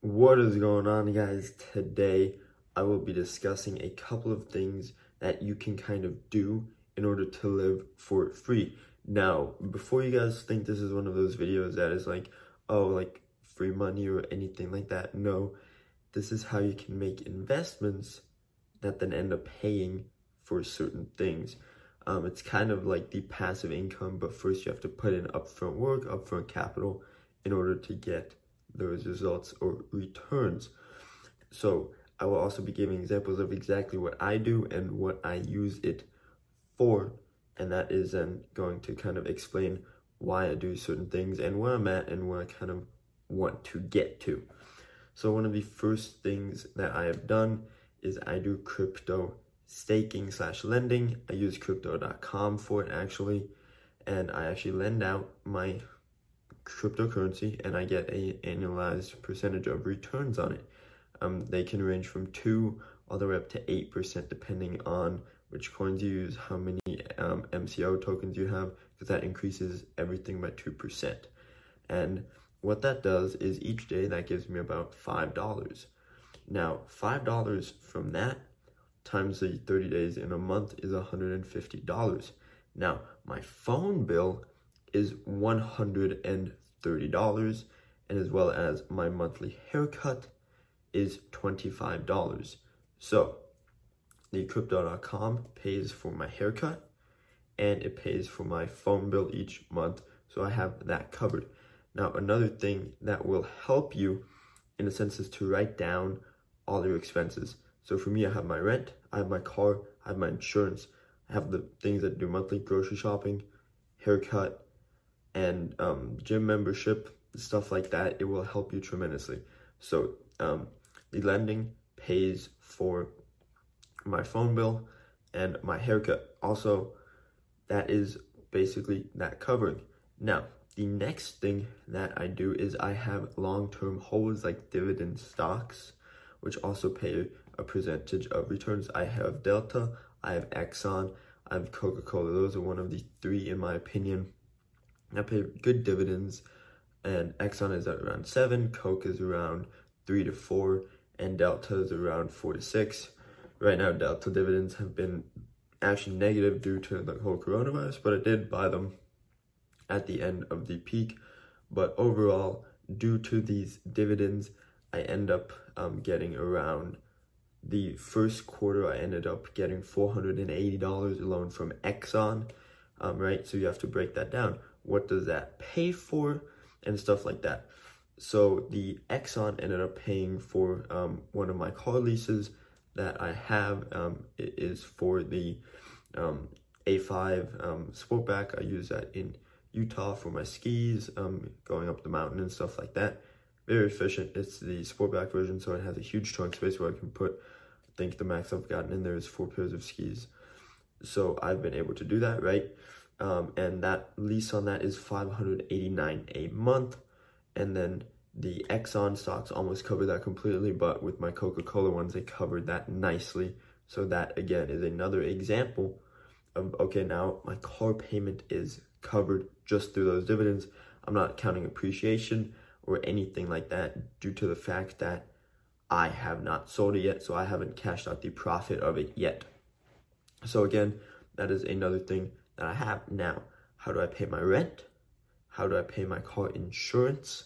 What is going on, guys? Today, I will be discussing a couple of things that you can kind of do in order to live for free. Now, before you guys think this is one of those videos that is like, oh, like free money or anything like that, no, this is how you can make investments that then end up paying for certain things. Um, it's kind of like the passive income, but first you have to put in upfront work, upfront capital in order to get those results or returns. So I will also be giving examples of exactly what I do and what I use it for. And that is then going to kind of explain why I do certain things and where I'm at and where I kind of want to get to. So one of the first things that I have done is I do crypto staking slash lending. I use crypto.com for it actually. And I actually lend out my cryptocurrency and I get a annualized percentage of returns on it. Um, they can range from 2 all the way up to 8% depending on which coins you use, how many um, MCO tokens you have, because that increases everything by 2%. And what that does is each day that gives me about $5. Now, $5 from that times the 30 days in a month is $150. Now, my phone bill is $130 and as well as my monthly haircut is $25. So, the crypto.com pays for my haircut and it pays for my phone bill each month. So I have that covered. Now, another thing that will help you in a sense is to write down all your expenses. So for me, I have my rent, I have my car, I have my insurance, I have the things that do monthly grocery shopping, haircut, and um, gym membership, stuff like that. It will help you tremendously. So um, the lending pays for my phone bill and my haircut. Also, that is basically that covering. Now, the next thing that I do is I have long-term holds like dividend stocks, which also pay a percentage of returns. I have Delta, I have Exxon, I have Coca-Cola. Those are one of the three, in my opinion. I pay good dividends, and Exxon is at around seven, Coke is around three to four, and Delta is around four to six. Right now, Delta dividends have been actually negative due to the whole coronavirus, but I did buy them at the end of the peak. But overall, due to these dividends, I end up um, getting around the first quarter. I ended up getting $480 alone from Exxon, um, right? So you have to break that down. What does that pay for and stuff like that. So the Exxon ended up paying for um, one of my car leases that I have um, is for the um, A5 um, Sportback. I use that in Utah for my skis, um, going up the mountain and stuff like that. Very efficient. It's the Sportback version, so it has a huge trunk space where I can put, I think the max I've gotten in there is four pairs of skis. So I've been able to do that, right? Um, and that lease on that is 589 a month. And then the Exxon stocks almost cover that completely, but with my Coca-Cola ones, they covered that nicely. So that again is another example of, okay, now my car payment is covered just through those dividends. I'm not counting appreciation or anything like that due to the fact that I have not sold it yet, so I haven't cashed out the profit of it yet. So again, that is another thing that I have now. How do I pay my rent? How do I pay my car insurance?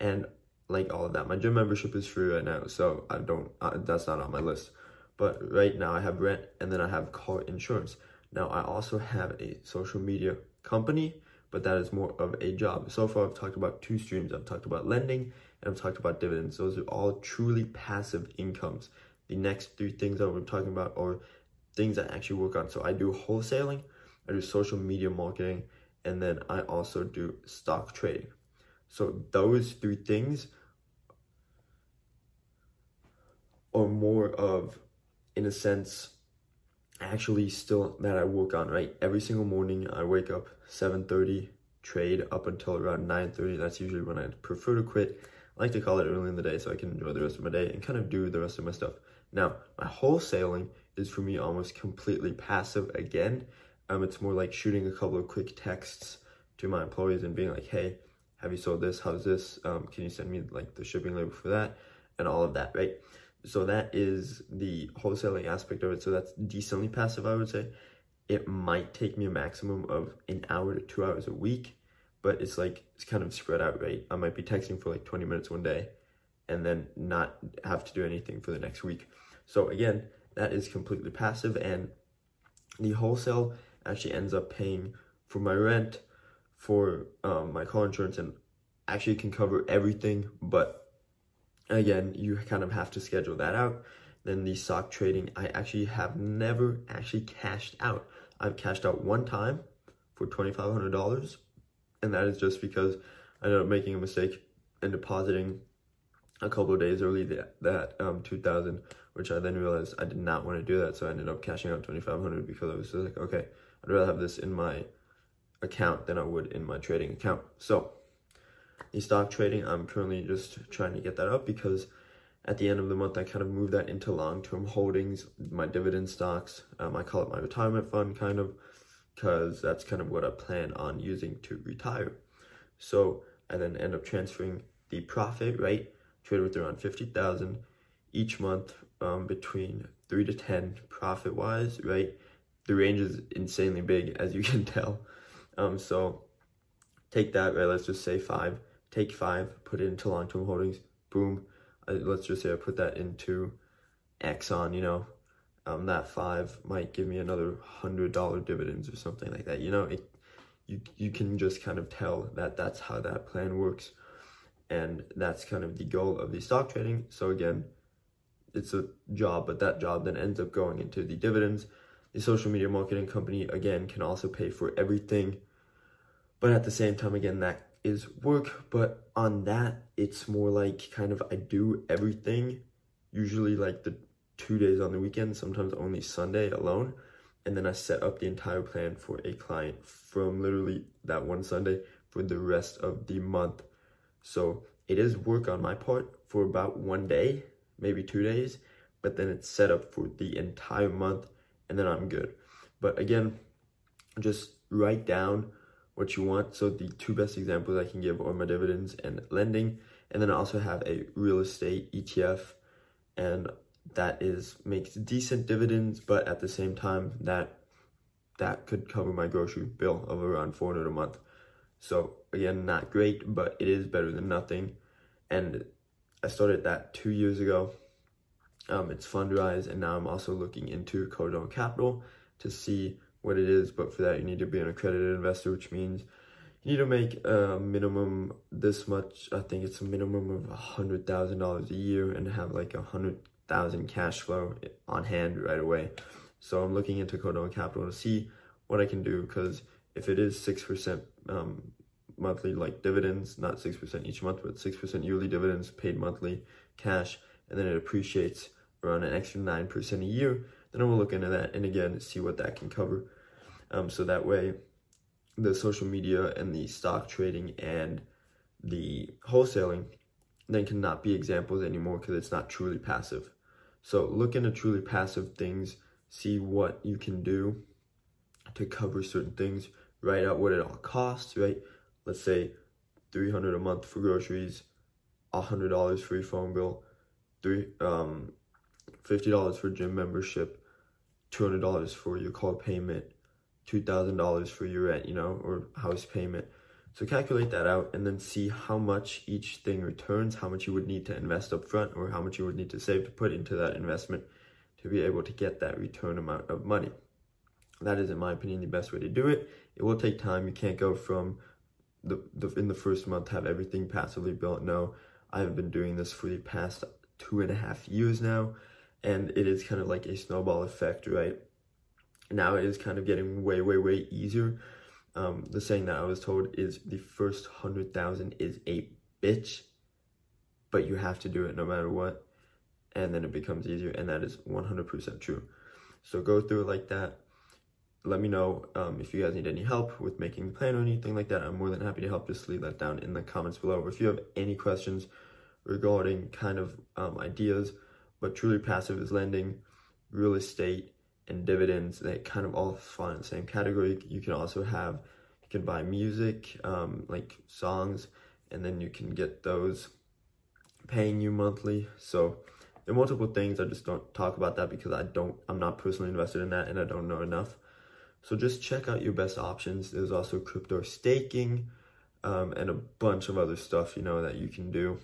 And like all of that. My gym membership is free right now, so I don't, uh, that's not on my list. But right now I have rent and then I have car insurance. Now I also have a social media company, but that is more of a job. So far I've talked about two streams. I've talked about lending and I've talked about dividends. Those are all truly passive incomes. The next three things that we're talking about are things I actually work on. So I do wholesaling, I do social media marketing, and then I also do stock trading. So those three things are more of, in a sense, actually still that I work on, right? Every single morning I wake up 7.30, trade up until around 9.30. That's usually when I prefer to quit. I like to call it early in the day so I can enjoy the rest of my day and kind of do the rest of my stuff. Now, my wholesaling is for me almost completely passive again. Um, it's more like shooting a couple of quick texts to my employees and being like, hey, have you sold this? How's this? Um, can you send me like the shipping label for that? And all of that, right? So that is the wholesaling aspect of it. So that's decently passive, I would say. It might take me a maximum of an hour to two hours a week, but it's like, it's kind of spread out, right? I might be texting for like 20 minutes one day and then not have to do anything for the next week. So again, that is completely passive and the wholesale actually ends up paying for my rent, for um, my car insurance, and actually can cover everything. But again, you kind of have to schedule that out. Then the stock trading, I actually have never actually cashed out. I've cashed out one time for $2,500, and that is just because I ended up making a mistake and depositing a couple of days early that, that um, 2000 which i then realized i did not want to do that so i ended up cashing out 2500 because i was like okay i'd rather have this in my account than i would in my trading account. So the stock trading i'm currently just trying to get that up because at the end of the month i kind of move that into long-term holdings my dividend stocks. Um, i call it my retirement fund kind of because that's kind of what i plan on using to retire. So i then end up transferring the profit right? Trade with around 50,000 each month um, between 3 to 10 profit wise, right? The range is insanely big as you can tell. Um, so take that, right? Let's just say 5. Take 5, put it into long-term holdings. Boom. Uh, let's just say I put that into Exxon, you know. Um, that 5 might give me another $100 dividends or something like that. You know, it you you can just kind of tell that that's how that plan works and that's kind of the goal of the stock trading. So again, it's a job, but that job then ends up going into the dividends. The social media marketing company again can also pay for everything, but at the same time, again, that is work. But on that, it's more like kind of I do everything, usually like the two days on the weekend, sometimes only Sunday alone. And then I set up the entire plan for a client from literally that one Sunday for the rest of the month so it is work on my part for about one day, maybe two days, but then it's set up for the entire month and then I'm good. But again, just write down what you want. So the two best examples I can give are my dividends and lending. And then I also have a real estate ETF and that is makes decent dividends, but at the same time that that could cover my grocery bill of around 400 a month. So again, not great, but it is better than nothing. And I started that two years ago. Um, it's Fundrise, and now I'm also looking into Cardone Capital to see what it is. But for that, you need to be an accredited investor, which means you need to make a minimum this much. I think it's a minimum of a hundred thousand dollars a year, and have like a hundred thousand cash flow on hand right away. So I'm looking into Cardone Capital to see what I can do because if it is six percent um, monthly like dividends, not 6% each month, but 6% yearly dividends paid monthly cash, and then it appreciates around an extra 9% a year, then I will look into that and again see what that can cover. Um, so that way, the social media and the stock trading and the wholesaling then cannot be examples anymore because it's not truly passive. So look into truly passive things, see what you can do to cover certain things, write out what it all costs, right? let's say 300 a month for groceries, $100 for your phone bill, three um $50 for gym membership, $200 for your car payment, $2,000 for your rent, you know, or house payment. So calculate that out and then see how much each thing returns, how much you would need to invest up front or how much you would need to save to put into that investment to be able to get that return amount of money. That is, in my opinion, the best way to do it. It will take time. You can't go from the, the in the first month have everything passively built. No, I've been doing this for the past two and a half years now, and it is kind of like a snowball effect, right? Now it is kind of getting way, way, way easier. Um, the saying that I was told is the first hundred thousand is a bitch, but you have to do it no matter what, and then it becomes easier, and that is 100% true. So go through it like that let me know um, if you guys need any help with making the plan or anything like that. I'm more than happy to help. Just leave that down in the comments below. If you have any questions regarding kind of um, ideas, but truly passive is lending, real estate, and dividends, they kind of all fall in the same category. You can also have, you can buy music, um, like songs, and then you can get those paying you monthly. So there are multiple things. I just don't talk about that because I don't, I'm not personally invested in that and I don't know enough. So just check out your best options. There's also crypto staking um, and a bunch of other stuff, you know, that you can do.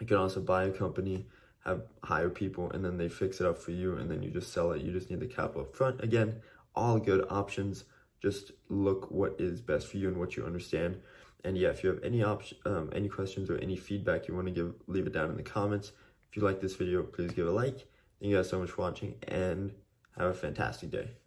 You can also buy a company, have hire people, and then they fix it up for you, and then you just sell it. You just need the capital up front. Again, all good options. Just look what is best for you and what you understand. And yeah, if you have any option, um, any questions or any feedback you want to give, leave it down in the comments. If you like this video, please give a like. Thank you guys so much for watching, and have a fantastic day.